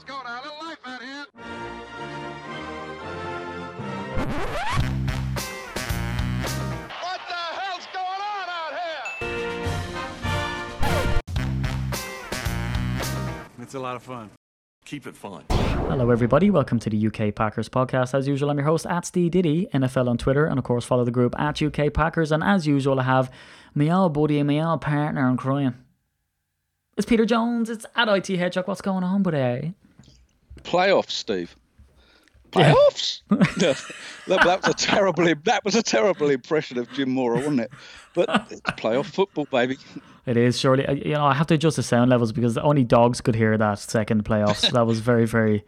Let's go now. A little life out here. What the hell's going on out here? It's a lot of fun. Keep it fun. Hello, everybody. Welcome to the UK Packers podcast. As usual, I'm your host at Steve Diddy, NFL on Twitter, and of course, follow the group at UK Packers. And as usual, I have my old buddy and my old partner in crime. It's Peter Jones. It's at IT Hedgehog. What's going on, buddy? Playoffs, Steve. Yeah. Playoffs? that, that was a terrible. That was a terrible impression of Jim Mora, wasn't it? But it's playoff football, baby. It is surely. uh, You know, I have to adjust the sound levels because only dogs could hear that second playoffs. that was very, very.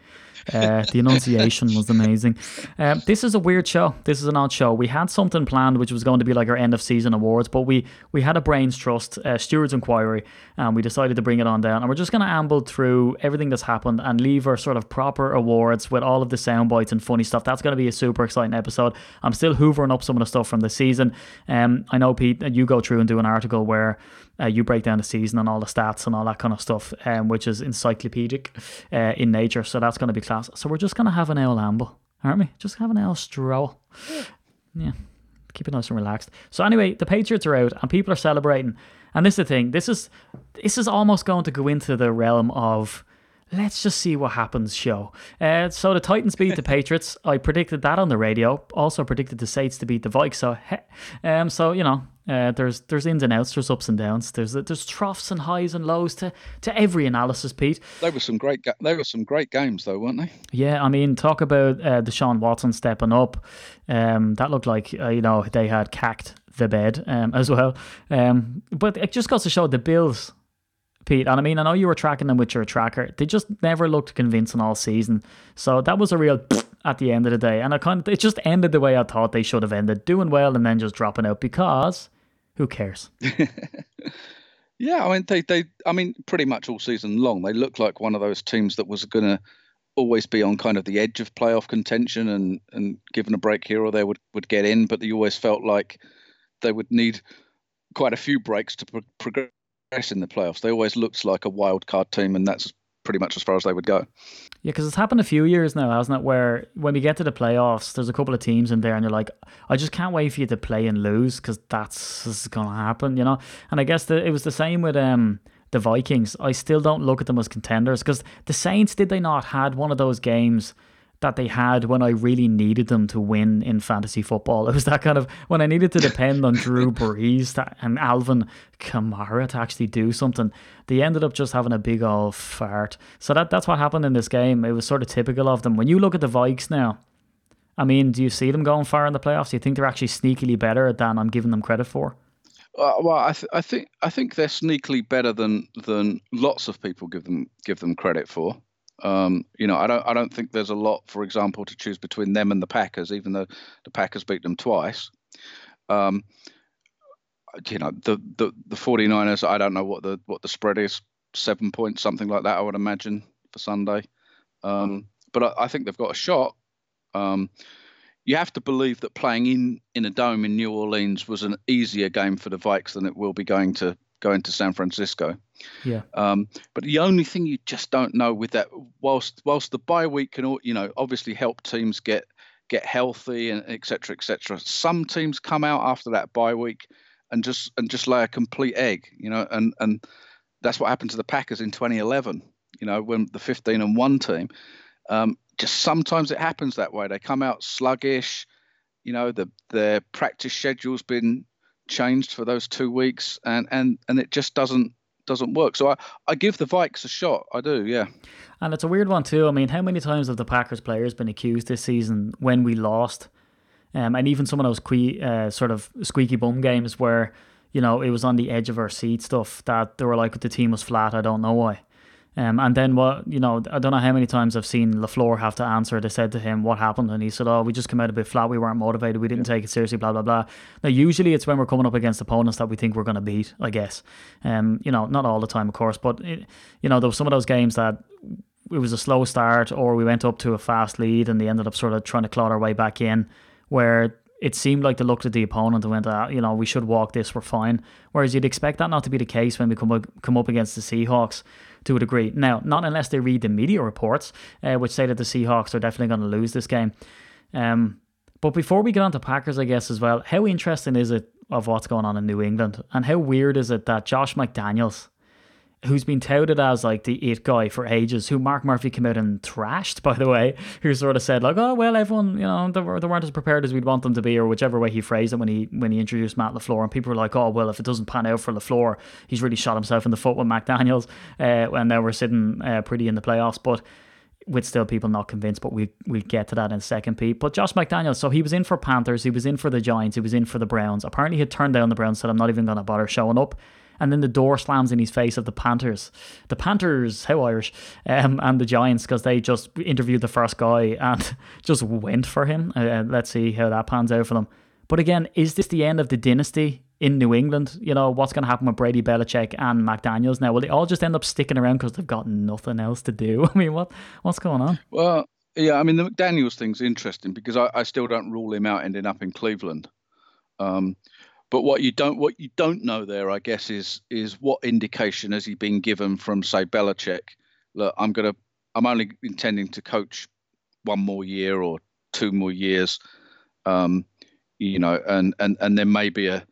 Uh, the enunciation was amazing. Um, this is a weird show. This is an odd show. We had something planned, which was going to be like our end of season awards, but we we had a brains trust, uh, stewards inquiry, and we decided to bring it on down. And we're just going to amble through everything that's happened and leave our sort of proper awards with all of the sound bites and funny stuff. That's going to be a super exciting episode. I'm still hoovering up some of the stuff from the season. Um, I know Pete, you go through and do an article where uh, you break down the season and all the stats and all that kind of stuff, um, which is encyclopedic uh, in nature. So that's going to be class. So we're just going to have an L amble, aren't we? Just have an L stroll. Yeah. Keep it nice and relaxed. So anyway, the Patriots are out and people are celebrating. And this is the thing. This is this is almost going to go into the realm of let's just see what happens show. Uh, so the Titans beat the Patriots. I predicted that on the radio. Also predicted the Saints to beat the Vikes. So, um, so you know, uh, there's there's ins and outs, there's ups and downs, there's there's troughs and highs and lows to to every analysis, Pete. There were some great. Ga- they were some great games, though, weren't they? Yeah, I mean, talk about uh, Deshaun Watson stepping up. Um, that looked like uh, you know they had cacked the bed um, as well. Um, but it just goes to show the Bills, Pete. And I mean, I know you were tracking them with your tracker. They just never looked convincing all season. So that was a real at the end of the day. And I kind of it just ended the way I thought they should have ended, doing well and then just dropping out because who cares? Yeah, I mean, they, they, I mean, pretty much all season long, they looked like one of those teams that was going to always be on kind of the edge of playoff contention, and and given a break here or there would would get in, but you always felt like they would need quite a few breaks to pro- progress in the playoffs. They always looked like a wild card team, and that's pretty much as far as they would go. Yeah, because it's happened a few years now, hasn't it? Where when we get to the playoffs, there's a couple of teams in there, and you're like, I just can't wait for you to play and lose because that's going to happen, you know. And I guess the, it was the same with um the Vikings. I still don't look at them as contenders because the Saints did they not had one of those games that they had when I really needed them to win in fantasy football. It was that kind of when I needed to depend on Drew Brees to, and Alvin Kamara to actually do something. They ended up just having a big old fart. So that that's what happened in this game. It was sort of typical of them. When you look at the Vikes now, I mean, do you see them going far in the playoffs? Do you think they're actually sneakily better than I'm giving them credit for? Uh, well, I, th- I think I think they're sneakily better than than lots of people give them give them credit for. Um, you know, I don't I don't think there's a lot, for example, to choose between them and the Packers, even though the Packers beat them twice. Um, you know, the, the the 49ers, I don't know what the what the spread is, seven points, something like that, I would imagine for Sunday. Um, but I, I think they've got a shot. Um, you have to believe that playing in in a dome in New Orleans was an easier game for the Vikes than it will be going to going to San Francisco. Yeah. Um, but the only thing you just don't know with that, whilst whilst the bye week can, all- you know, obviously help teams get get healthy and etc. cetera, et cetera. Some teams come out after that bye week and just and just lay a complete egg, you know, and and that's what happened to the Packers in 2011. You know, when the 15 and one team, um, just sometimes it happens that way. They come out sluggish. You know, the their practice schedule's been changed for those two weeks, and and and it just doesn't doesn't work. So I I give the Vikes a shot. I do, yeah. And it's a weird one too. I mean, how many times have the Packers players been accused this season when we lost? Um, and even some of those que- uh, sort of squeaky bum games where you know it was on the edge of our seat stuff that they were like the team was flat. I don't know why. Um, and then what you know, I don't know how many times I've seen Lafleur have to answer. They said to him, "What happened?" And he said, "Oh, we just came out a bit flat. We weren't motivated. We didn't take it seriously." Blah blah blah. Now, usually it's when we're coming up against opponents that we think we're going to beat. I guess, um, you know, not all the time, of course, but it, you know, there was some of those games that it was a slow start, or we went up to a fast lead and they ended up sort of trying to claw our way back in, where it seemed like they looked at the opponent and went, ah, you know, we should walk this, we're fine. Whereas you'd expect that not to be the case when we come up, come up against the Seahawks. To a degree. Now, not unless they read the media reports, uh, which say that the Seahawks are definitely going to lose this game. Um, but before we get on to Packers, I guess as well, how interesting is it of what's going on in New England, and how weird is it that Josh McDaniels who's been touted as like the it guy for ages, who Mark Murphy came out and thrashed, by the way, who sort of said like, oh well, everyone, you know, they, were, they weren't as prepared as we'd want them to be, or whichever way he phrased it when he when he introduced Matt Lafleur, and people were like, oh well, if it doesn't pan out for Lafleur, he's really shot himself in the foot with McDaniel's, uh, and now we're sitting uh, pretty in the playoffs, but. With still people not convinced, but we we get to that in a second, Pete. But Josh McDaniels, so he was in for Panthers, he was in for the Giants, he was in for the Browns. Apparently, he had turned down the Browns, said, "I'm not even going to bother showing up." And then the door slams in his face of the Panthers. The Panthers, how Irish, um, and the Giants because they just interviewed the first guy and just went for him. Uh, let's see how that pans out for them. But again, is this the end of the dynasty in New England? You know, what's going to happen with Brady Belichick and McDaniels now? Will they all just end up sticking around because they've got nothing else to do? I mean, what what's going on? Well, yeah, I mean, the McDaniels thing's interesting because I, I still don't rule him out ending up in Cleveland. Um, but what you don't what you don't know there, I guess, is is what indication has he been given from say Belichick? Look, I'm gonna I'm only intending to coach one more year or two more years, um, you know, and and and there may be a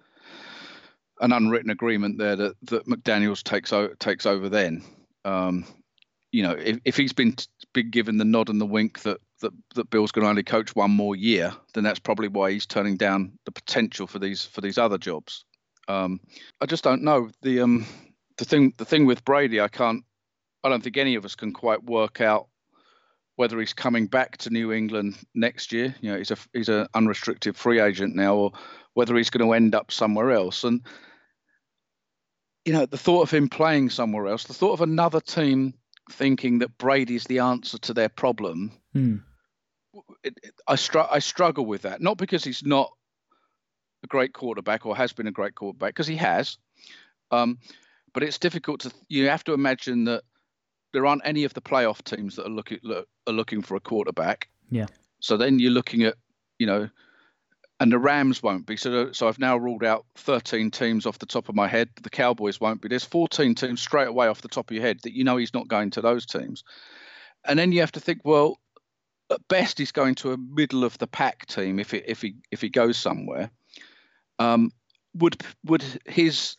an unwritten agreement there that that McDaniel's takes over takes over then. Um, you know, if, if he's been been given the nod and the wink that that, that Bill's going to only coach one more year, then that's probably why he's turning down the potential for these for these other jobs. Um, I just don't know the um, the thing the thing with Brady. I can't. I don't think any of us can quite work out whether he's coming back to New England next year. You know, he's a he's an unrestricted free agent now, or whether he's going to end up somewhere else. And you know, the thought of him playing somewhere else, the thought of another team thinking that Brady's the answer to their problem. Hmm it, it, I, str- I struggle with that. Not because he's not a great quarterback or has been a great quarterback, because he has. Um, but it's difficult to. You have to imagine that there aren't any of the playoff teams that are looking look, are looking for a quarterback. Yeah. So then you're looking at, you know, and the Rams won't be. So, so I've now ruled out 13 teams off the top of my head. The Cowboys won't be. There's 14 teams straight away off the top of your head that you know he's not going to those teams. And then you have to think, well, at best he's going to a middle of the pack team if it, if he if he goes somewhere. Um, would would his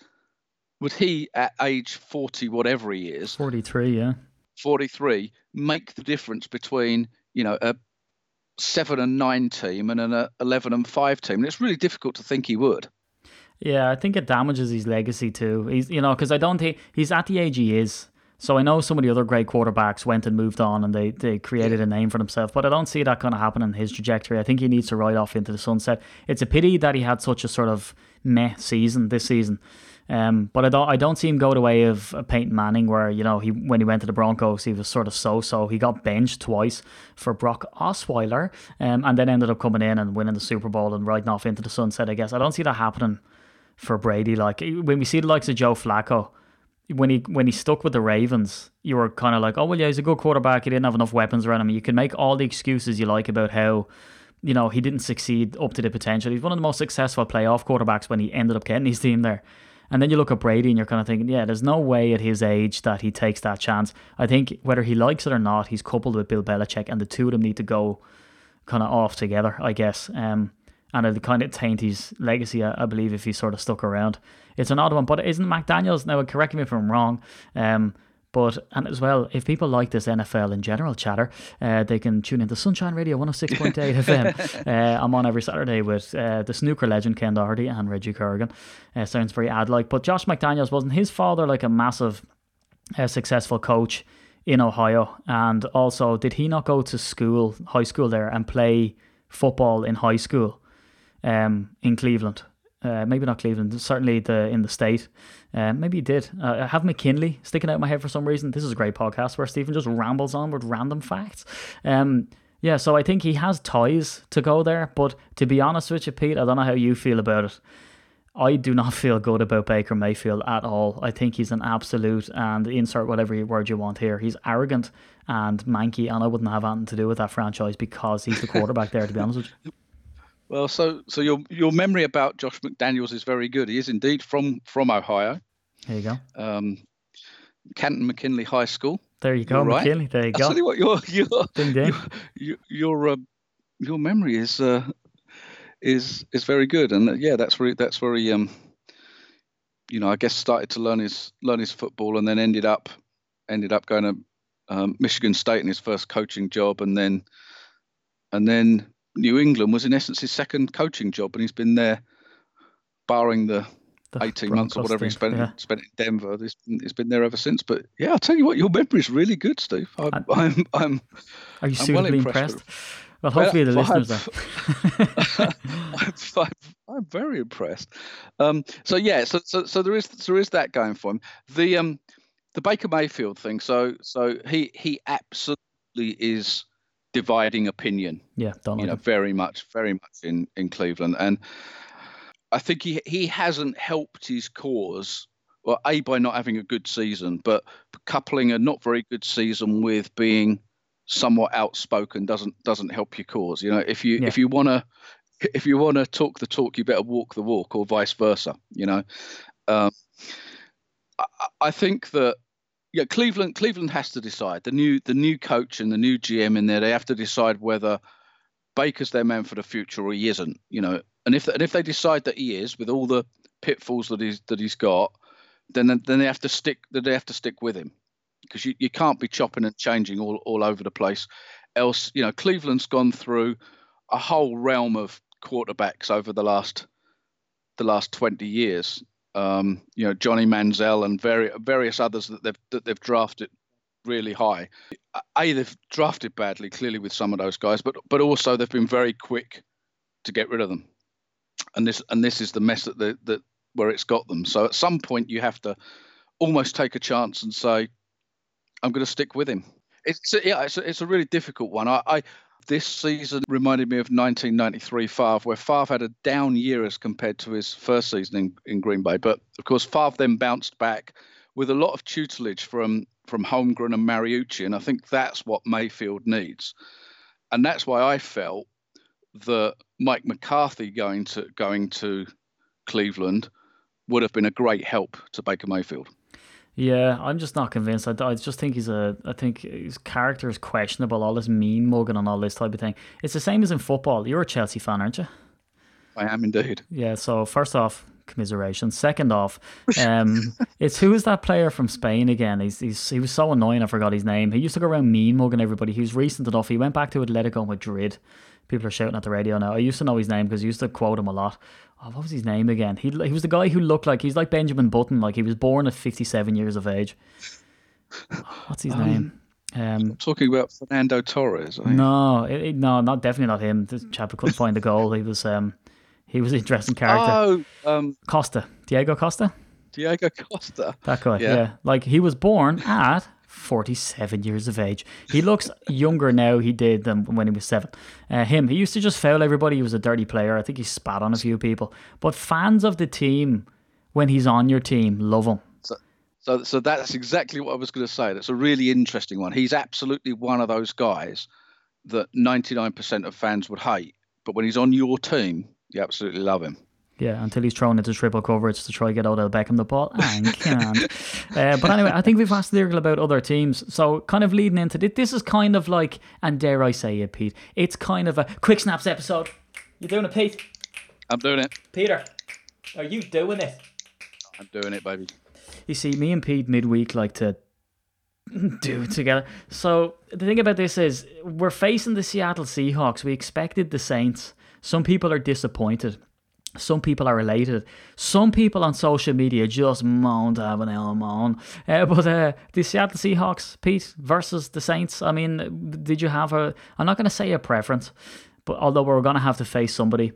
would he at age forty whatever he is forty three yeah forty three make the difference between you know a seven and nine team and an eleven and five team? And it's really difficult to think he would. Yeah, I think it damages his legacy too. He's you know because I don't think he's at the age he is. So I know some of the other great quarterbacks went and moved on and they, they created a name for themselves, but I don't see that kind of happen in his trajectory. I think he needs to ride off into the sunset. It's a pity that he had such a sort of meh season this season. Um, but I don't I don't see him go the way of Peyton Manning, where you know he when he went to the Broncos he was sort of so so. He got benched twice for Brock Osweiler, um, and then ended up coming in and winning the Super Bowl and riding off into the sunset. I guess I don't see that happening for Brady. Like when we see the likes of Joe Flacco, when he when he stuck with the Ravens, you were kind of like, oh well, yeah, he's a good quarterback. He didn't have enough weapons around him. You can make all the excuses you like about how, you know, he didn't succeed up to the potential. He's one of the most successful playoff quarterbacks when he ended up getting his team there. And then you look at Brady and you're kind of thinking, yeah, there's no way at his age that he takes that chance. I think whether he likes it or not, he's coupled with Bill Belichick, and the two of them need to go kind of off together, I guess. Um, and it'd kind of taint his legacy, I, I, believe, if he sort of stuck around. It's an odd one, but isn't McDaniels now? Correct me if I'm wrong. Um, but and as well, if people like this NFL in general chatter, uh, they can tune into Sunshine Radio 106.8 FM. Uh, I'm on every Saturday with uh, the snooker legend Ken Doherty and Reggie Corrigan. Uh, sounds very ad like. But Josh McDaniels wasn't his father like a massive, uh, successful coach in Ohio, and also did he not go to school, high school there, and play football in high school? um, in Cleveland. Uh, maybe not Cleveland, certainly the in the state. Uh, maybe he did. Uh, I have McKinley sticking out my head for some reason. This is a great podcast where Stephen just rambles on with random facts. Um, yeah, so I think he has ties to go there. But to be honest with you, Pete, I don't know how you feel about it. I do not feel good about Baker Mayfield at all. I think he's an absolute, and insert whatever word you want here. He's arrogant and manky, and I wouldn't have anything to do with that franchise because he's the quarterback there, to be honest with you. Well, so so your your memory about Josh McDaniels is very good. He is indeed from from Ohio. There you go. Um, Canton McKinley High School. There you go, You're right. McKinley. There you tell go. you what, your your Ding ding. your your, uh, your memory is uh, is is very good, and uh, yeah, that's where he, that's where he um, you know, I guess started to learn his learn his football, and then ended up ended up going to um, Michigan State in his first coaching job, and then and then New England was in essence his second coaching job, and he's been there, barring the The 18 months or Broncos whatever he spent yeah. spent in Denver. He's, he's been there ever since. But yeah, I'll tell you what, your memory is really good, Steve. I'm, And- I'm, I'm, Are you I'm well impressed impressed? Well, hopefully the listeners are. I'm, I'm, I'm very impressed. Um, so yeah, so, so so there is there is that going for him. The um the Baker Mayfield thing. So so he he absolutely is dividing opinion yeah, don't you know, him. very much, very much in in Cleveland, and I think he he hasn't helped his cause. Well, a by not having a good season, but coupling a not very good season with being somewhat outspoken doesn't doesn't help your cause. You know, if you Yeah. if you want to if you want to talk the talk, you better walk the walk, or vice versa. You know, um, I, I think that yeah, Cleveland Cleveland has to decide the new the new coach and the new GM in there. They have to decide whether Baker's their man for the future or he isn't. You know, and if and if they decide that he is, with all the pitfalls that he's that he's got, then then they have to stick they have to stick with him because you, you can't be chopping and changing all, all over the place. Else, you know, Cleveland's gone through a whole realm of quarterbacks over the last the last twenty years. Um, you know, Johnny Manziel and vari- various others that they've that they've drafted really high. A, they've drafted badly, clearly with some of those guys, but but also they've been very quick to get rid of them. And this and this is the mess that the, that where it's got them. So at some point you have to almost take a chance and say, I'm going to stick with him. It's a, yeah, it's a, it's a really difficult one. I, I this season reminded me of 1993 Favre, where Favre had a down year as compared to his first season in, in Green Bay. But of course, Favre then bounced back with a lot of tutelage from from Holmgren and Mariucci, and I think that's what Mayfield needs, and that's why I felt that Mike McCarthy going to going to Cleveland would have been a great help to Baker Mayfield. Yeah, I'm just not convinced. I, I just think he's a. I think his character is questionable. All this mean mugging and all this type of thing. It's the same as in football. You're a Chelsea fan, aren't you? I am indeed. Yeah. So first off, commiseration. Second off, um, it's who is that player from Spain again? He's, he's he was so annoying. I forgot his name. He used to go around mean mugging everybody. He was recent enough. He went back to Atletico Madrid. People are shouting at the radio now. I used to know his name because I used to quote him a lot. Oh, what was his name again? He he was the guy who looked like he's like Benjamin Button. Like he was born at 57 years of age. What's his name? Um, Talking about Fernando Torres. No, it, it- no, not definitely not him. This chap who couldn't find the goal. He was um, he was an interesting character. Oh, um, Costa, Diego Costa. Diego Costa. That guy, Yeah. yeah. Like he was born at 47 years of age. He looks younger now he did than when he was seven. Uh, him, he used to just foul everybody. He was a dirty player. I think he spat on a few people. But fans of the team, when he's on your team, love him. So, so that's exactly what I was going to say. That's a really interesting one. He's absolutely one of those guys that 99% of fans would hate, but when he's on your team, you absolutely love him. Yeah, until he's thrown into triple coverage to try to get Odell Beckham the ball. And can't. uh, but anyway, I think we've asked Lyrical about other teams. So, kind of leading into this, this is kind of like, and dare I say it, Pete, it's kind of a quick snaps episode. You doing it, Pete? I'm doing it. Peter, are you doing it? I'm doing it, baby. You see, me and Pete midweek like to do it together. So the thing about this is, we're facing the Seattle Seahawks. We expected the Saints. Some people are disappointed. Some people are elated. Some people on social media just moan to have an L moan. Uh, but uh, the Seattle Seahawks, Pete, versus the Saints. I mean, did you have a? I'm not going to say a preference, but although we're going to have to face somebody,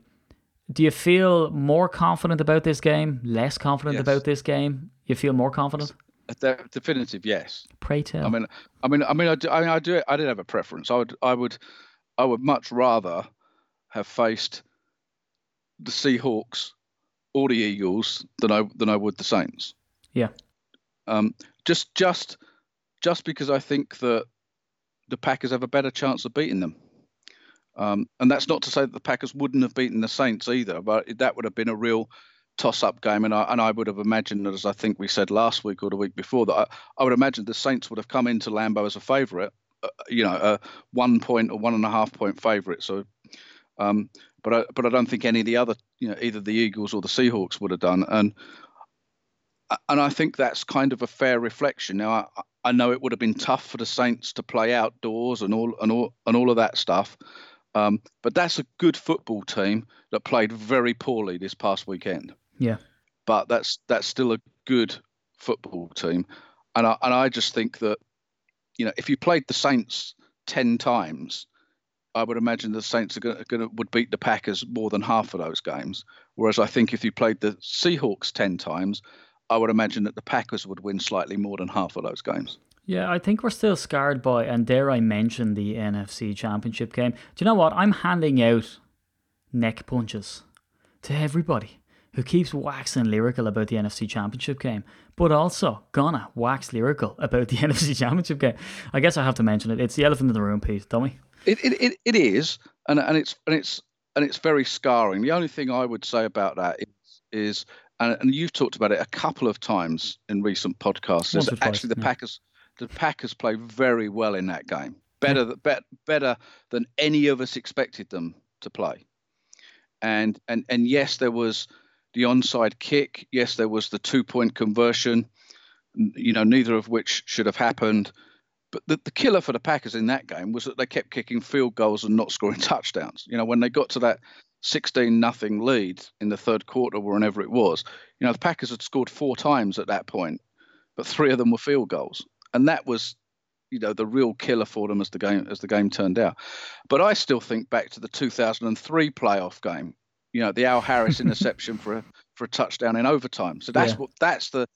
do you feel more confident about this game? Less confident Yes. about this game? You feel more confident? De- definitive yes. Pray tell. I mean, I mean, I mean, I do, I, mean, I do. I did have a preference. I would, I would, I would much rather have faced the Seahawks or the Eagles than I than I would the Saints. yeah, Um, just, just, just because I think that the Packers have a better chance of beating them. Um, and that's not to say that the Packers wouldn't have beaten the Saints either, but that would have been a real toss-up game, and I and I would have imagined, that, as I think we said last week or the week before, that I, I would imagine the Saints would have come into Lambeau as a favourite, uh, you know, a one point or one and a half point favourite. So, um, but I but I don't think any of the other, you know, either the Eagles or the Seahawks would have done, and and I think that's kind of a fair reflection. Now, I, I know it would have been tough for the Saints to play outdoors and all and all and all of that stuff. Um, but that's a good football team that played very poorly this past weekend. Yeah. But that's that's still a good football team, and I and I just think that, you know, if you played the Saints ten times, I would imagine the Saints are going to would beat the Packers more than half of those games. Whereas I think if you played the Seahawks ten times, I would imagine that the Packers would win slightly more than half of those games. Yeah, I think we're still scarred by, and dare I mention the NFC Championship game. Do you know what? I'm handing out neck punches to everybody who keeps waxing lyrical about the NFC Championship game, but also gonna wax lyrical about the NFC Championship game. I guess I have to mention it. It's the elephant in the room, Pete, don't we? It it, it, it is, and and it's and it's and it's very scarring. The only thing I would say about that is is and, and you've talked about it a couple of times in recent podcasts. Is actually the yeah. Packers the Packers play very well in that game. Better, yeah. be, better than any of us expected them to play. And and and yes, there was the onside kick. Yes, there was the two point conversion. You know, neither of which should have happened. But the, the killer for the Packers in that game was that they kept kicking field goals and not scoring touchdowns. You know, when they got to that 16 nothing lead in the third quarter, or whenever it was, you know, the Packers had scored four times at that point, but three of them were field goals and that was you know the real killer for them as the game as the game turned out. But I still think back to the 2003 playoff game. You know the Al Harris interception for a for a touchdown in overtime. So that's yeah. what that's the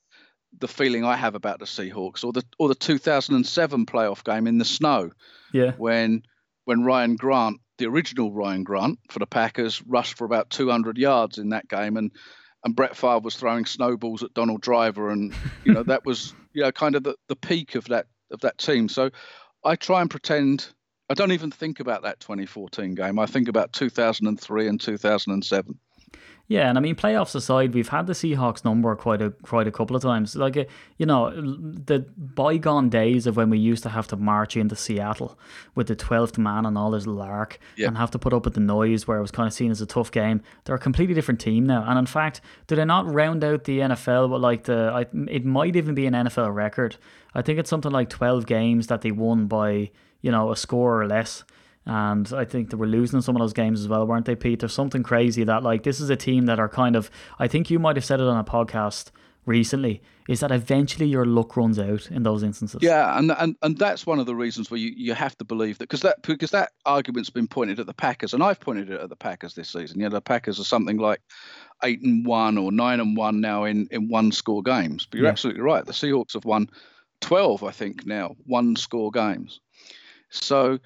the feeling I have about the Seahawks, or the or the 2007 playoff game in the snow. Yeah. When when Ryan Grant, the original Ryan Grant for the Packers, rushed for about 200 yards in that game, and and Brett Favre was throwing snowballs at Donald Driver, and you know that was you know kind of the, the peak of that of that team. So I try and pretend I don't even think about that 2014 game. I think about 2003 and 2007. Yeah, and I mean, playoffs aside, we've had the Seahawks number quite a quite a couple of times. Like, uh, you know, the bygone days of when we used to have to march into Seattle with the twelfth man and all his lark, yep. and have to put up with the noise, where it was kind of seen as a tough game. They're a completely different team now, and in fact, do they not round out the NFL? But like the, I, it might even be an NFL record. I think it's something like twelve games that they won by you know a score or less. And I think they were losing some of those games as well, weren't they, Pete? There's something crazy that, like, this is a team that are kind of, I think you might have said it on a podcast recently, is that eventually your luck runs out in those instances. Yeah, and and, and that's one of the reasons where you, you have to believe that because that because that argument's been pointed at the Packers, and I've pointed it at the Packers this season. You know, the Packers are something like eight and one or nine and one now in, in one score games. But you're yeah. absolutely right. The Seahawks have won twelve, I think, now, one score games. So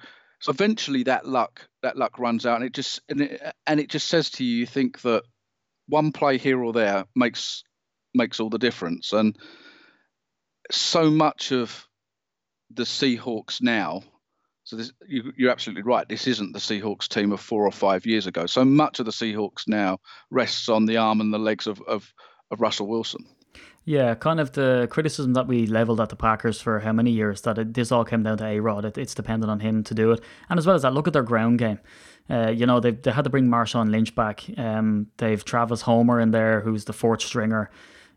eventually that luck that luck runs out, and it just and it, and it just says to you, you think that one play here or there makes makes all the difference, and so much of the Seahawks now. So this, you, you're absolutely right. This isn't the Seahawks team of four or five years ago. So much of the Seahawks now rests on the arm and the legs of, of, of Russell Wilson. Yeah, kind of the criticism that we leveled at the Packers for how many years that it, this all came down to A Rod. It, it's dependent on him to do it, and as well as that, look at their ground game. Uh, you know they they had to bring Marshawn Lynch back. Um, they've Travis Homer in there, who's the fourth stringer.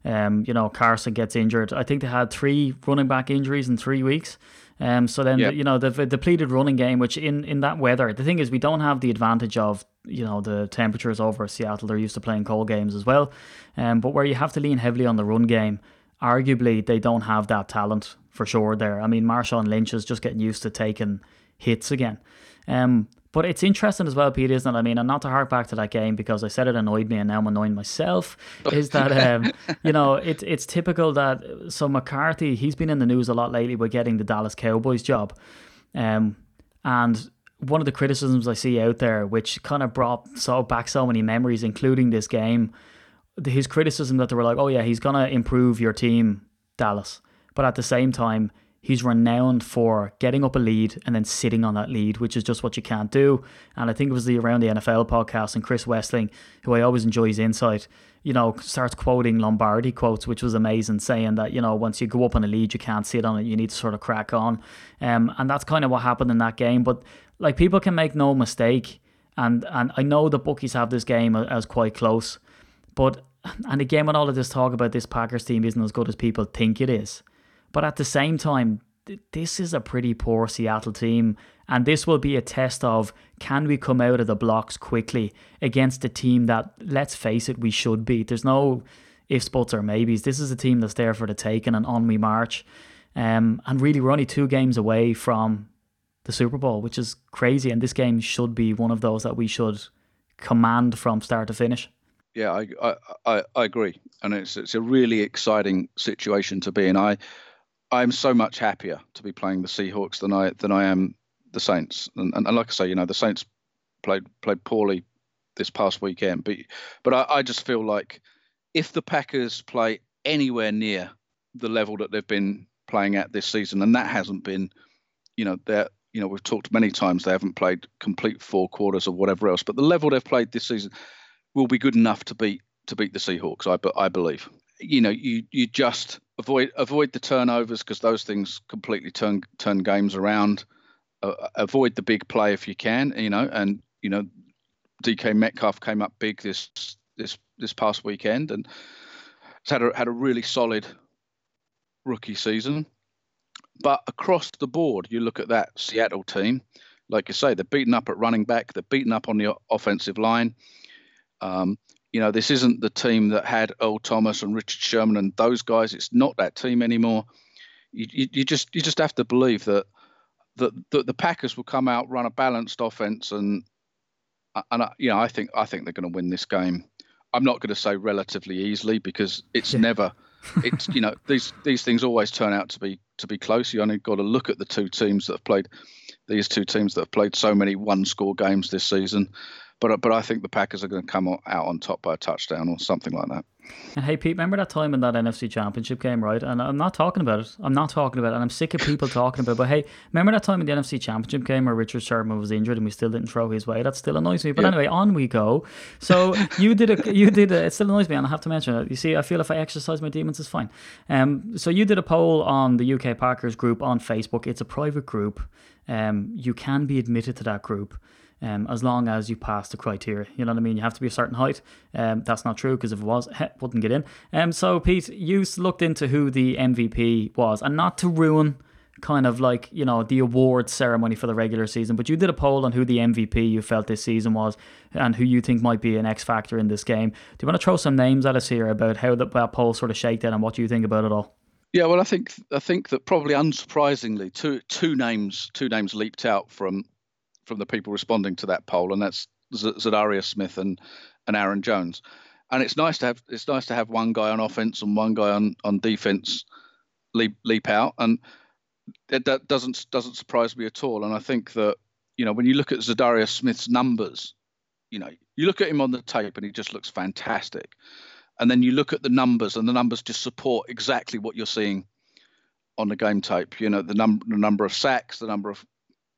Um, you know Carson gets injured. I think they had three running back injuries in three weeks. Um, so then, yep. you know, the depleted running game, which in, in that weather, the thing is, we don't have the advantage of, you know, the temperatures over Seattle. They're used to playing cold games as well. Um, but where you have to lean heavily on the run game, arguably they don't have that talent for sure there. I mean, Marshawn Lynch is just getting used to taking hits again. Um, but it's interesting as well, Pete, isn't it? I mean, and not to hark back to that game because I said it annoyed me and now I'm annoying myself. Is that um, you know, it's it's typical that so McCarthy he's been in the news a lot lately with getting the Dallas Cowboys job, um, and one of the criticisms I see out there, which kind of brought so back so many memories, including this game, his criticism that they were like, oh yeah, he's gonna improve your team, Dallas, but at the same time he's renowned for getting up a lead and then sitting on that lead, which is just what you can't do. And I think it was the Around the NFL podcast and Chris Wesseling, who I always enjoy his insight, you know, starts quoting Lombardi quotes, which was amazing, saying that, you know, once you go up on a lead, you can't sit on it, you need to sort of crack on. Um, and that's kind of what happened in that game. But like people can make no mistake. And, and I know the bookies have this game as quite close, but and again, when all of this talk about this Packers team isn't as good as people think it is, but at the same time, this is a pretty poor Seattle team, and this will be a test of can we come out of the blocks quickly against a team that, let's face it, we should beat. There's no ifs, buts, or maybes. This is a team that's there for the taking and on we march. Um, and really, we're only two games away from the Super Bowl, which is crazy. And this game should be one of those that we should command from start to finish. Yeah, I I, I agree, and it's it's a really exciting situation to be in. I I'm so much happier to be playing the Seahawks than I than I am the Saints. And, and, and like I say, you know, the Saints played played poorly this past weekend, but but I, I just feel like if the Packers play anywhere near the level that they've been playing at this season, and that hasn't been, you know, they're you know we've talked many times they haven't played complete four quarters or whatever else, but the level they've played this season will be good enough to beat to beat the Seahawks. I I believe. You know, you you just avoid avoid the turnovers because those things completely turn turn games around. Uh, avoid the big play if you can. You know, and you know, DK Metcalf came up big this this this past weekend and had a had a really solid rookie season. But across the board, you look at that Seattle team, like you say, they're beaten up at running back, they're beaten up on the offensive line. Um, you know, this isn't the team that had Earl Thomas and Richard Sherman and those guys. It's not that team anymore. You, you, you just you just have to believe that that, that the Packers will come out, run a balanced offense, and and you know I think I think they're going to win this game. I'm not going to say relatively easily because it's yeah. never it's you know these these things always turn out to be to be close. You only got to look at the two teams that have played these two teams that have played so many one score games this season but but I think the Packers are going to come out on top by a touchdown or something like that. And hey, Pete, remember that time in that NFC Championship game, right? And I'm not talking about it. I'm not talking about it. And I'm sick of people talking about it. But hey, remember that time in the NFC Championship game where Richard Sherman was injured and we still didn't throw his way? That still annoys me. But yeah. anyway, on we go. So you did a, you did a, it still annoys me, and I have to mention it. You see, I feel if I exercise my demons, it's fine. Um, so you did a poll on the UK Packers group on Facebook. It's a private group. Um, you can be admitted to that group um, as long as you pass the criteria. You know what I mean? You have to be a certain height. Um, that's not true because if it was, wouldn't get in. Um, so, Pete, you looked into who the MVP was, and not to ruin kind of like you know the award ceremony for the regular season but you did a poll on who the MVP you felt this season was and who you think might be an X factor in this game do you want to throw some names at us here about how that, that poll sort of shaked out and what you think about it all yeah well I think I think that probably unsurprisingly two two names two names leaped out from from the people responding to that poll, and that's Z- Za'Darius Smith and and Aaron Jones. And it's nice to have it's nice to have one guy on offense and one guy on on defense leap leap out, and it, that doesn't doesn't surprise me at all. And I think that you know when you look at Za'Darius Smith's numbers, you know you look at him on the tape and he just looks fantastic, and then you look at the numbers and the numbers just support exactly what you're seeing on the game tape. You know the number the number of sacks, the number of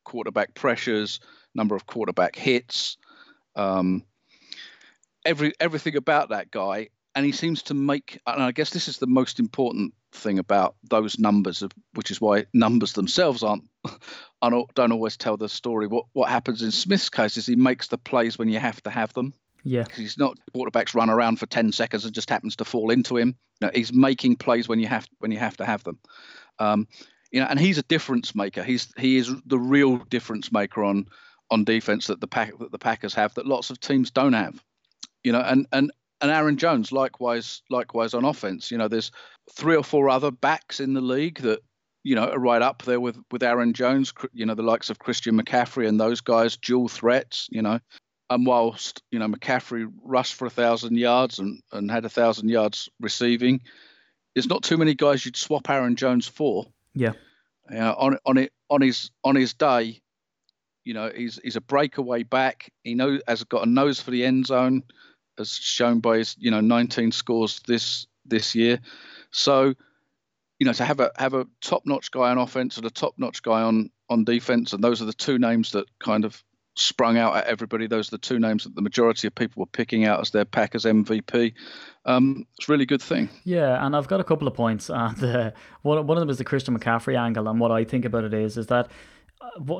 quarterback pressures, number of quarterback hits, um, every everything about that guy. And he seems to make, and I guess this is the most important thing about those numbers, of, which is why numbers themselves aren't, don't always tell the story. What what happens in Smith's case is he makes the plays when you have to have them. Yeah, he's not quarterbacks run around for ten seconds and just happens to fall into him. No, he's making plays when you have when you have to have them. Um, you know, and he's a difference maker. He's he is the real difference maker on on defense that the pack that the Packers have that lots of teams don't have. You know, and and and Aaron Jones likewise likewise on offense. You know, there's three or four other backs in the league that you know are right up there with with Aaron Jones. You know, the likes of Christian McCaffrey and those guys, dual threats. You know, and whilst you know McCaffrey rushed for a thousand yards and and had a thousand yards receiving, there's not too many guys you'd swap Aaron Jones for. Yeah. Uh, on on it on his on his day, you know, he's he's a breakaway back. He knows has got a nose for the end zone, as shown by his you know 19 scores this this year. So you know, to have a have a top notch guy on offense and a top notch guy on on defense, and those are the two names that kind of sprung out at everybody. Those are the two names that the majority of people were picking out as their Packers MVP. Um, it's a really good thing. Yeah, and I've got a couple of points. And uh, one one of them is the Christian McCaffrey angle, and what I think about it is is that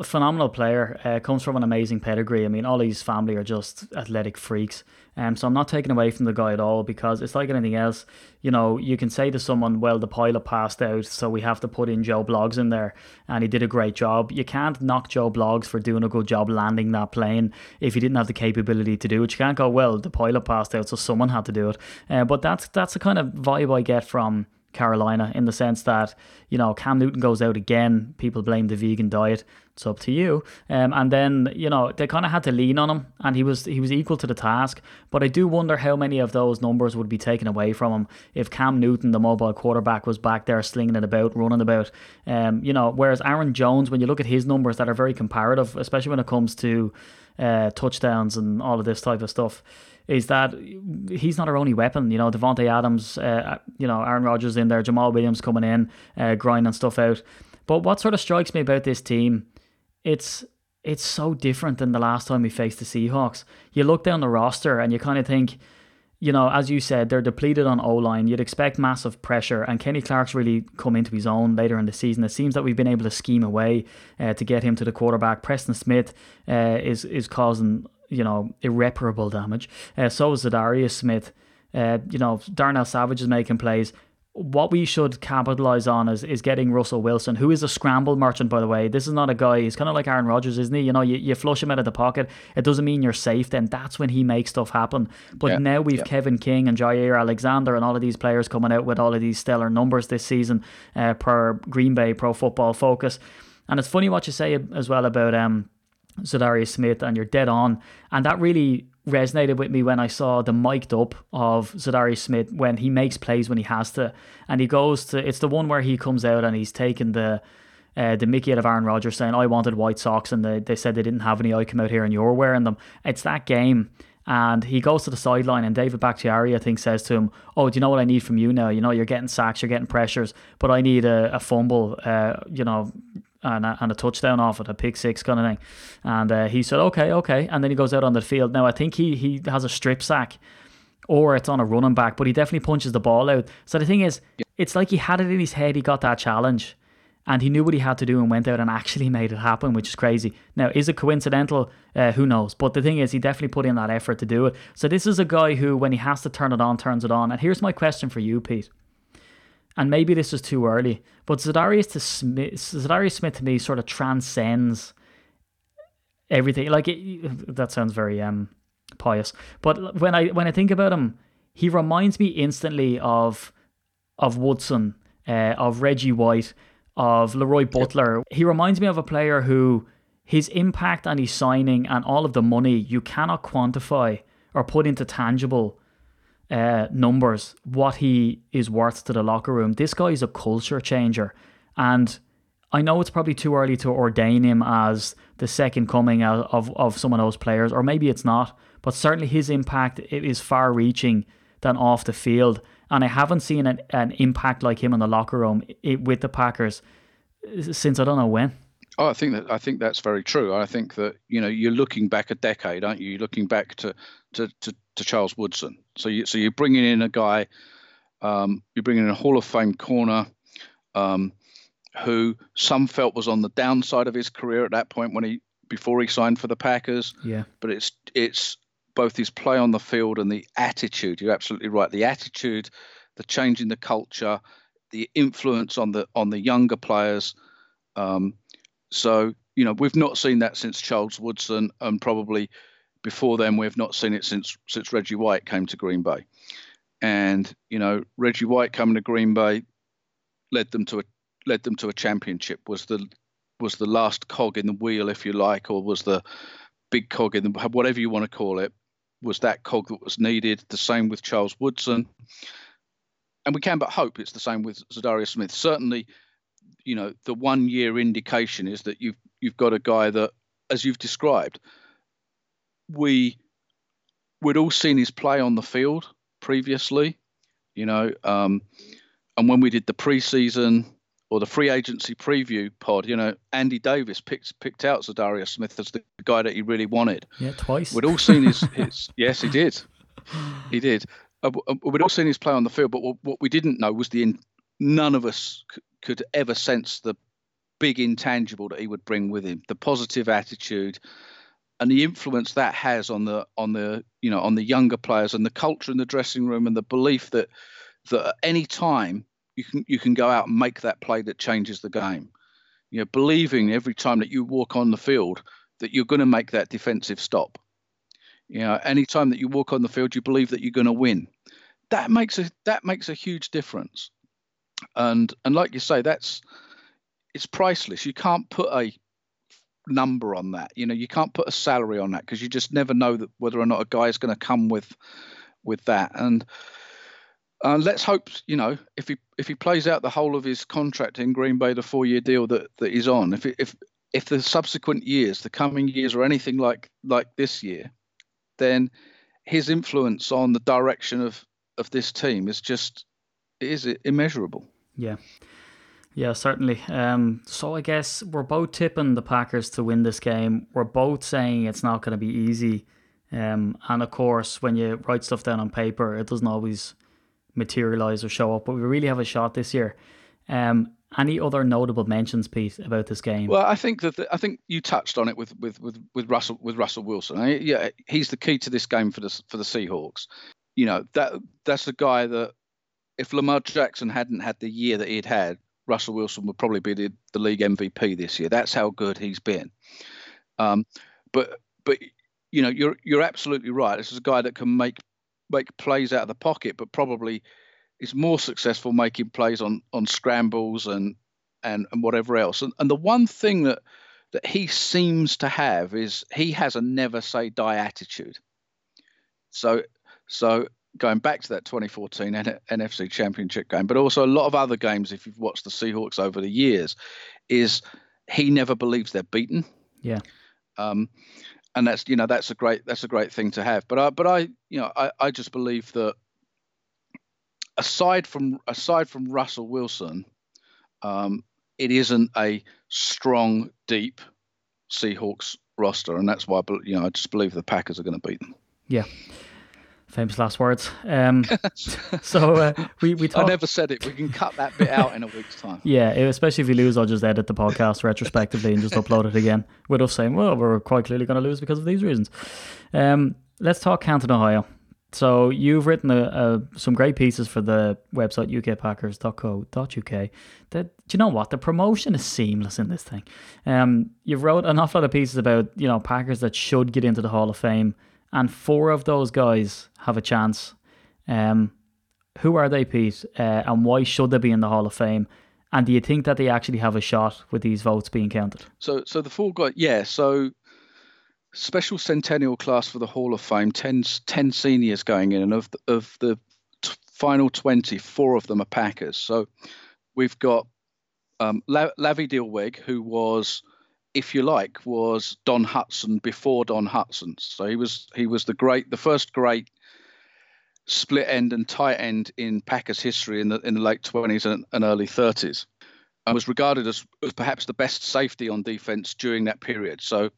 phenomenal player uh, comes from an amazing pedigree. I mean, all his family are just athletic freaks. Um, so I'm not taking away from the guy at all because it's like anything else. You know, you can say to someone, "Well, the pilot passed out, so we have to put in Joe Bloggs in there, and he did a great job." You can't knock Joe Bloggs for doing a good job landing that plane if he didn't have the capability to do it. You can't go, "Well, the pilot passed out, so someone had to do it." Uh, but that's that's the kind of vibe I get from Carolina in the sense that you know Cam Newton goes out again. People blame the vegan diet. It's up to you. Um, and then you know they kind of had to lean on him, and he was he was equal to the task. But I do wonder how many of those numbers would be taken away from him if Cam Newton, the mobile quarterback, was back there slinging it about, running about. Um, you know, whereas Aaron Jones, when you look at his numbers that are very comparative, especially when it comes to uh, touchdowns and all of this type of stuff is that he's not our only weapon. You know, Davante Adams, uh, you know, Aaron Rodgers in there, Jamaal Williams coming in, uh, grinding stuff out. But what sort of strikes me about this team, it's it's so different than the last time we faced the Seahawks. You look down the roster and you kind of think, you know, as you said, they're depleted on O line. You'd expect massive pressure, and Kenny Clark's really come into his own later in the season. It seems that we've been able to scheme away uh, to get him to the quarterback. Preston Smith uh, is is causing you know, irreparable damage. Uh, so is Za'Darius Smith. Uh, you know, Darnell Savage is making plays. What we should capitalize on is, is getting Russell Wilson, who is a scramble merchant, by the way. This is not a guy, he's kind of like Aaron Rodgers, isn't he? You know, you, you flush him out of the pocket, it doesn't mean you're safe, then that's when he makes stuff happen. But Yeah, now we've yeah. Kevin King and Jaire Alexander and all of these players coming out with all of these stellar numbers this season uh, per Green Bay Pro Football Focus. And it's funny what you say as well about um, Za'Darius Smith, and you're dead on. And that really resonated with me when I saw the mic'd up of Za'Darius Smith when he makes plays when he has to, and he goes to. It's the one where he comes out and he's taking the. Uh, the Mickey out of Aaron Rodgers saying, I wanted white socks, and they, they said they didn't have any. I come out here and you're wearing them. It's that game. And he goes to the sideline, and David Bakhtiari, I think, says to him, Oh, do you know what I need from you now? You know, you're getting sacks, you're getting pressures, but I need a, a fumble, uh, you know, and a, and a touchdown off it, a pick six kind of thing. And uh, he said, okay, okay. And then he goes out on the field. Now, I think he, he has a strip sack or it's on a running back, but he definitely punches the ball out. So the thing is, it's like he had it in his head, he got that challenge. And he knew what he had to do and went out and actually made it happen, which is crazy. Now, is it coincidental? Uh, who knows? But the thing is, he definitely put in that effort to do it. So this is a guy who, when he has to turn it on, turns it on. And here's my question for you, Pete and maybe this is too early, but Za'Darius to Smith, Za'Darius Smith to me sort of transcends everything. Like it, that sounds very um pious, but when I when I think about him, he reminds me instantly of of Woodson, uh, of Reggie White, of Leroy Butler. He reminds me of a player who his impact and his signing and all of the money you cannot quantify or put into tangible uh, numbers what he is worth to the locker room. This guy is a culture changer, and I know it's probably too early to ordain him as the second coming of of, some of those players, or maybe it's not. But certainly his impact is far reaching than off the field, and I haven't seen an, an impact like him in the locker room i with the Packers since I don't know when. Oh, I think that I think that's very true. I think that you know you're looking back a decade, aren't you? You're looking back to to, to, to Charles Woodson. So you so you're bringing in a guy, um, you're bringing in a Hall of Fame corner, um, who some felt was on the downside of his career at that point when he before he signed for the Packers. Yeah. But it's it's both his play on the field and the attitude. You're absolutely right. The attitude, the change in the culture, the influence on the on the younger players. Um, so you know we've not seen that since Charles Woodson, and probably before then we've not seen it since since Reggie White came to Green Bay. And you know Reggie White coming to Green Bay led them to a led them to a championship. Was the was the last cog in the wheel, if you like, or was the big cog in the whatever you want to call it, was that cog that was needed. The same with Charles Woodson. And we can but hope it's the same with Za'Darius Smith. Certainly, you know, the one year indication is that you've you've got a guy that, as you've described, we we'd all seen his play on the field previously. You know, um, and when we did the preseason or the free agency preview pod, you know, Andy Davis picked picked out Za'Darius Smith as the guy that he really wanted. Yeah, twice. We'd all seen his, his yes, he did, he did. Uh, uh, we'd all seen his play on the field, but what, what we didn't know was the in, none of us c- could ever sense the big intangible that he would bring with him, the positive attitude, and the influence that has on the on the you know on the younger players and the culture in the dressing room and the belief that that at any time you can you can go out and make that play that changes the game. You know, believing every time that you walk on the field that you're going to make that defensive stop. You know, any time that you walk on the field, you believe that you're going to win. That makes a that makes a huge difference. And and like you say, that's it's priceless. You can't put a number on that. You know, you can't put a salary on that because you just never know that whether or not a guy is going to come with with that. And uh, let's hope, you know, if he if he plays out the whole of his contract in Green Bay, the four year deal that, that he's on, if if if the subsequent years, the coming years, are anything like like this year, then his influence on the direction of of this team is just is it immeasurable. Yeah. Yeah, certainly. Um, so I guess we're both tipping the Packers to win this game. We're both saying it's not going to be easy. Um, and of course, when you write stuff down on paper, it doesn't always materialize or show up. But we really have a shot this year. Um, any other notable mentions, Pete, about this game? Well, I think that the, I think you touched on it with with with, with Russell with Russell Wilson. I, yeah, he's the key to this game for the for the Seahawks. You know that that's the guy that if Lamar Jackson hadn't had the year that he'd had, Russell Wilson would probably be the, the league MVP this year. That's how good he's been. Um, but but you know you're you're absolutely right. This is a guy that can make make plays out of the pocket, but probably is more successful making plays on on scrambles and and and whatever else. And and the one thing that that he seems to have is he has a never say die attitude. So so going back to that 2014 NFC Championship game, but also a lot of other games, if you've watched the Seahawks over the years, is he never believes they're beaten. Yeah. Um, and that's you know that's a great that's a great thing to have. But I but I you know I, I just believe that aside from aside from Russell Wilson, um, it isn't a strong, deep Seahawks roster, and that's why you know I just believe the Packers are going to beat them. Yeah, famous last words. Um, so uh, we we talk- I never said it. We can cut that bit out in a week's time. Yeah, especially if we lose, I'll just edit the podcast retrospectively and just upload it again with us saying, "Well, we're quite clearly going to lose because of these reasons." Um, let's talk Canton, Ohio. So you've written a, a, some great pieces for the website ukpackers.co.uk. That do you know what the promotion is seamless in this thing. Um, you've wrote an awful lot of pieces about you know Packers that should get into the Hall of Fame and four of those guys have a chance. Um, who are they, Pete? Uh, and why should they be in the Hall of Fame? And do you think that they actually have a shot with these votes being counted? So, so the four guys, yeah. So, special centennial class for the Hall of Fame, 10, 10 seniors going in, and of the, of the t- final twenty, four of them are Packers. So, we've got um, La- Lavvie Dilweg, who was if you like, was Don Hutson before Don Hutson. So he was he was the great, the first great split end and tight end in Packers history in the in the late 20s and, and early 30s, and was regarded as, as perhaps the best safety on defense during that period. So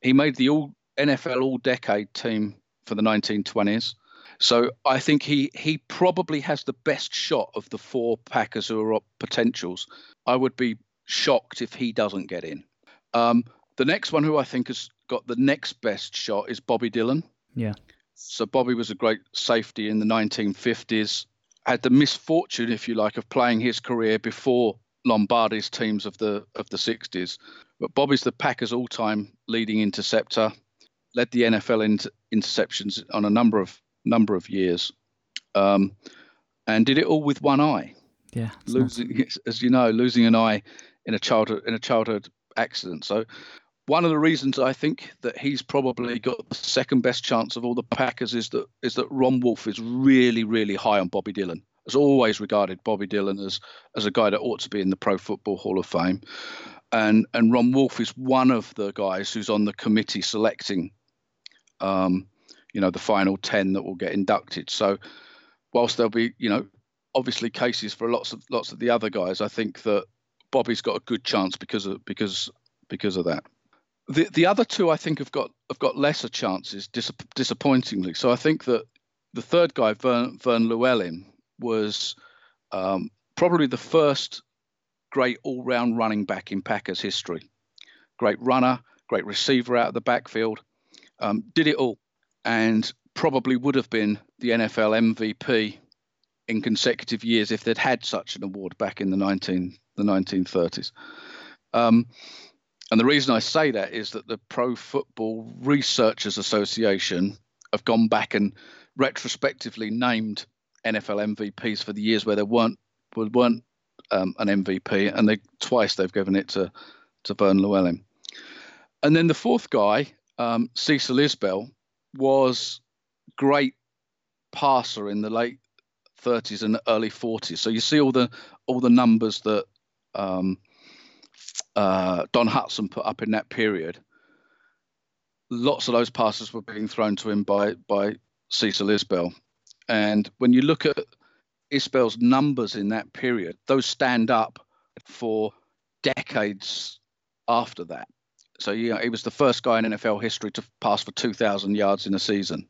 he made the all NFL All Decade team for the 1920s. So I think he he probably has the best shot of the four Packers who are up potentials. I would be shocked if he doesn't get in. Um, the next one who I think has got the next best shot is Bobby Dillon. Yeah. So Bobby was a great safety in the 1950s. Had the misfortune, if you like, of playing his career before Lombardi's teams of the of the 60s. But Bobby's the Packers' all-time leading interceptor. Led the NFL in interceptions on a number of number of years, um, and did it all with one eye. Yeah, losing, as you know, losing an eye in a childhood in a childhood accident. So one of the reasons I think that he's probably got the second best chance of all the Packers is that is that Ron Wolf is really, really high on Bobby Dillon. Has always regarded Bobby Dillon as as a guy that ought to be in the Pro Football Hall of Fame, and and Ron Wolf is one of the guys who's on the committee selecting, um, you know, the final ten that will get inducted. So, whilst there'll be, you know, obviously cases for lots of lots of the other guys. I think that Bobby's got a good chance because of because because of that. The the other two I think have got have got lesser chances, dis- disappointingly. So I think that the third guy, Vern, Verne Lewellen, was um, probably the first great all-round running back in Packers history. Great runner, great receiver out of the backfield, um, did it all, and probably would have been the NFL MVP in consecutive years if they'd had such an award back in the 19 the 1930s. Um, and the reason I say that is that the Pro Football Researchers Association have gone back and retrospectively named NFL MVPs for the years where there weren't weren't um, an MVP, and they twice they've given it to to Verne Lewellen. And then the fourth guy, um, Cecil Isbell, was great passer in the late 30s and early 40s. So you see all the all the numbers that um, uh, Don Hutson put up in that period. Lots of those passes were being thrown to him by by Cecil Isbell, and when you look at Isbell's numbers in that period, those stand up for decades after that. So yeah, he was the first guy in NFL history to pass for 2,000 yards in a season.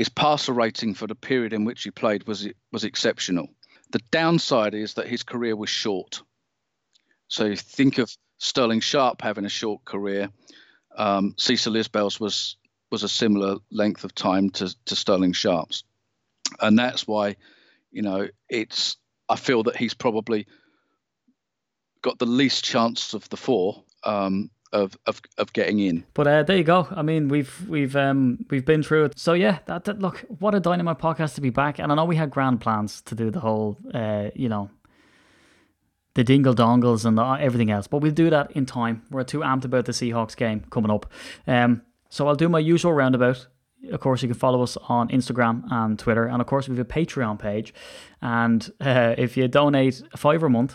His passer rating for the period in which he played was was exceptional. The downside is that his career was short. So you think of Sterling Sharpe having a short career. Um, Cecil Isbell's was was a similar length of time to, to Sterling Sharpe's, and that's why, you know, it's I feel that he's probably got the least chance of the four um, of, of of getting in. But uh, there you go. I mean, we've we've um we've been through it. So yeah, that, that look, what a dynamite podcast to be back. And I know we had grand plans to do the whole, uh, you know, the dingle dongles and the, everything else. But we'll do that in time. We're too amped about the Seahawks game coming up. Um, so I'll do my usual roundabout. Of course, you can follow us on Instagram and Twitter, and of course, we have a Patreon page. And uh, if you donate five a month,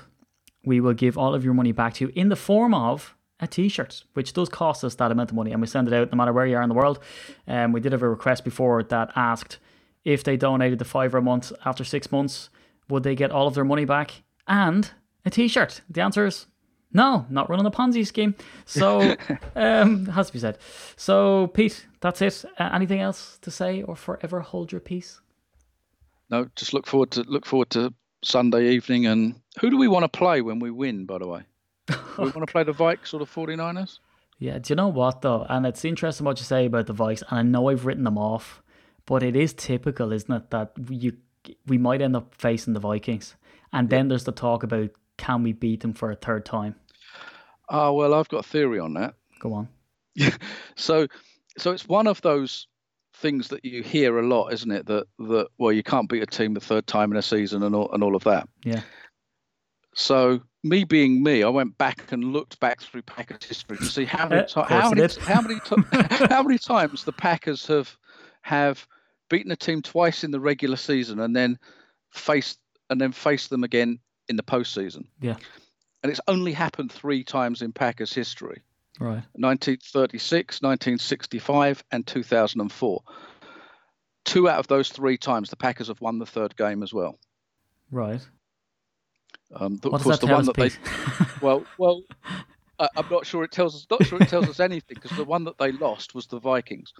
we will give all of your money back to you in the form of a t-shirt, which does cost us that amount of money, and we send it out no matter where you are in the world. Um, we did have a request before that asked if they donated the five a month after six months, would they get all of their money back and a t-shirt? The answer is no, not running a Ponzi scheme. So, um, has to be said. So, Pete, that's it. Uh, anything else to say, or forever hold your peace? No, just look forward to look forward to Sunday evening. And who do we want to play when we win? By the way, we want to play the Vikes or the 49ers? Yeah, do you know what though? And it's interesting what you say about the Vikes, and I know I've written them off, but it is typical, isn't it, that you we might end up facing the Vikings, and then there's the talk about can we beat them for a third time? Ah, well, I've got a theory on that. Go on. so, so it's one of those things that you hear a lot, isn't it? That that well, you can't beat a team the third time in a season and all and all of that. Yeah. So me being me, I went back and looked back through Packers history to see how many course how many how many ti- how many times the Packers have have beaten a team twice in the regular season and then faced and then faced them again in the postseason. Yeah. And it's only happened three times in Packers history. Right. 1936, 1965, and 2004. Two out of those three times, the Packers have won the third game as well. Right. Um, What does that the tell one us, that they well, well, I, I'm not sure it tells us. Not sure it tells us anything because the one that they lost was the Vikings.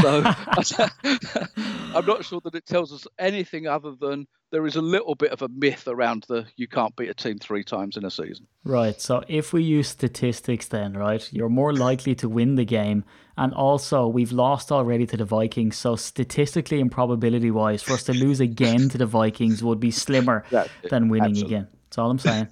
So I'm not sure that it tells us anything other than there is a little bit of a myth around the you can't beat a team three times in a season. Right. So if we use statistics, then right, you're more likely to win the game, and also we've lost already to the Vikings. So statistically and probability wise, for us to lose again to the Vikings would be slimmer than winning Absolutely. again. That's all I'm saying.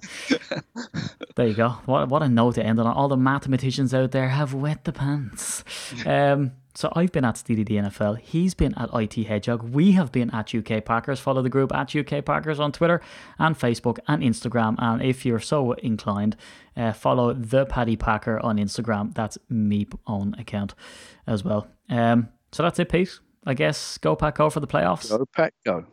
there you go. What what a note to end on. All the mathematicians out there have wet the pants. Um, so I've been at the NFL. He's been at IT Hedgehog. We have been at UK Packers. Follow the group at UK Packers on Twitter and Facebook and Instagram. And if you're so inclined, uh, follow the Paddy Packer on Instagram. That's me own account as well. Um, so that's it, Pete. I guess go pack go for the playoffs. Go pack, go.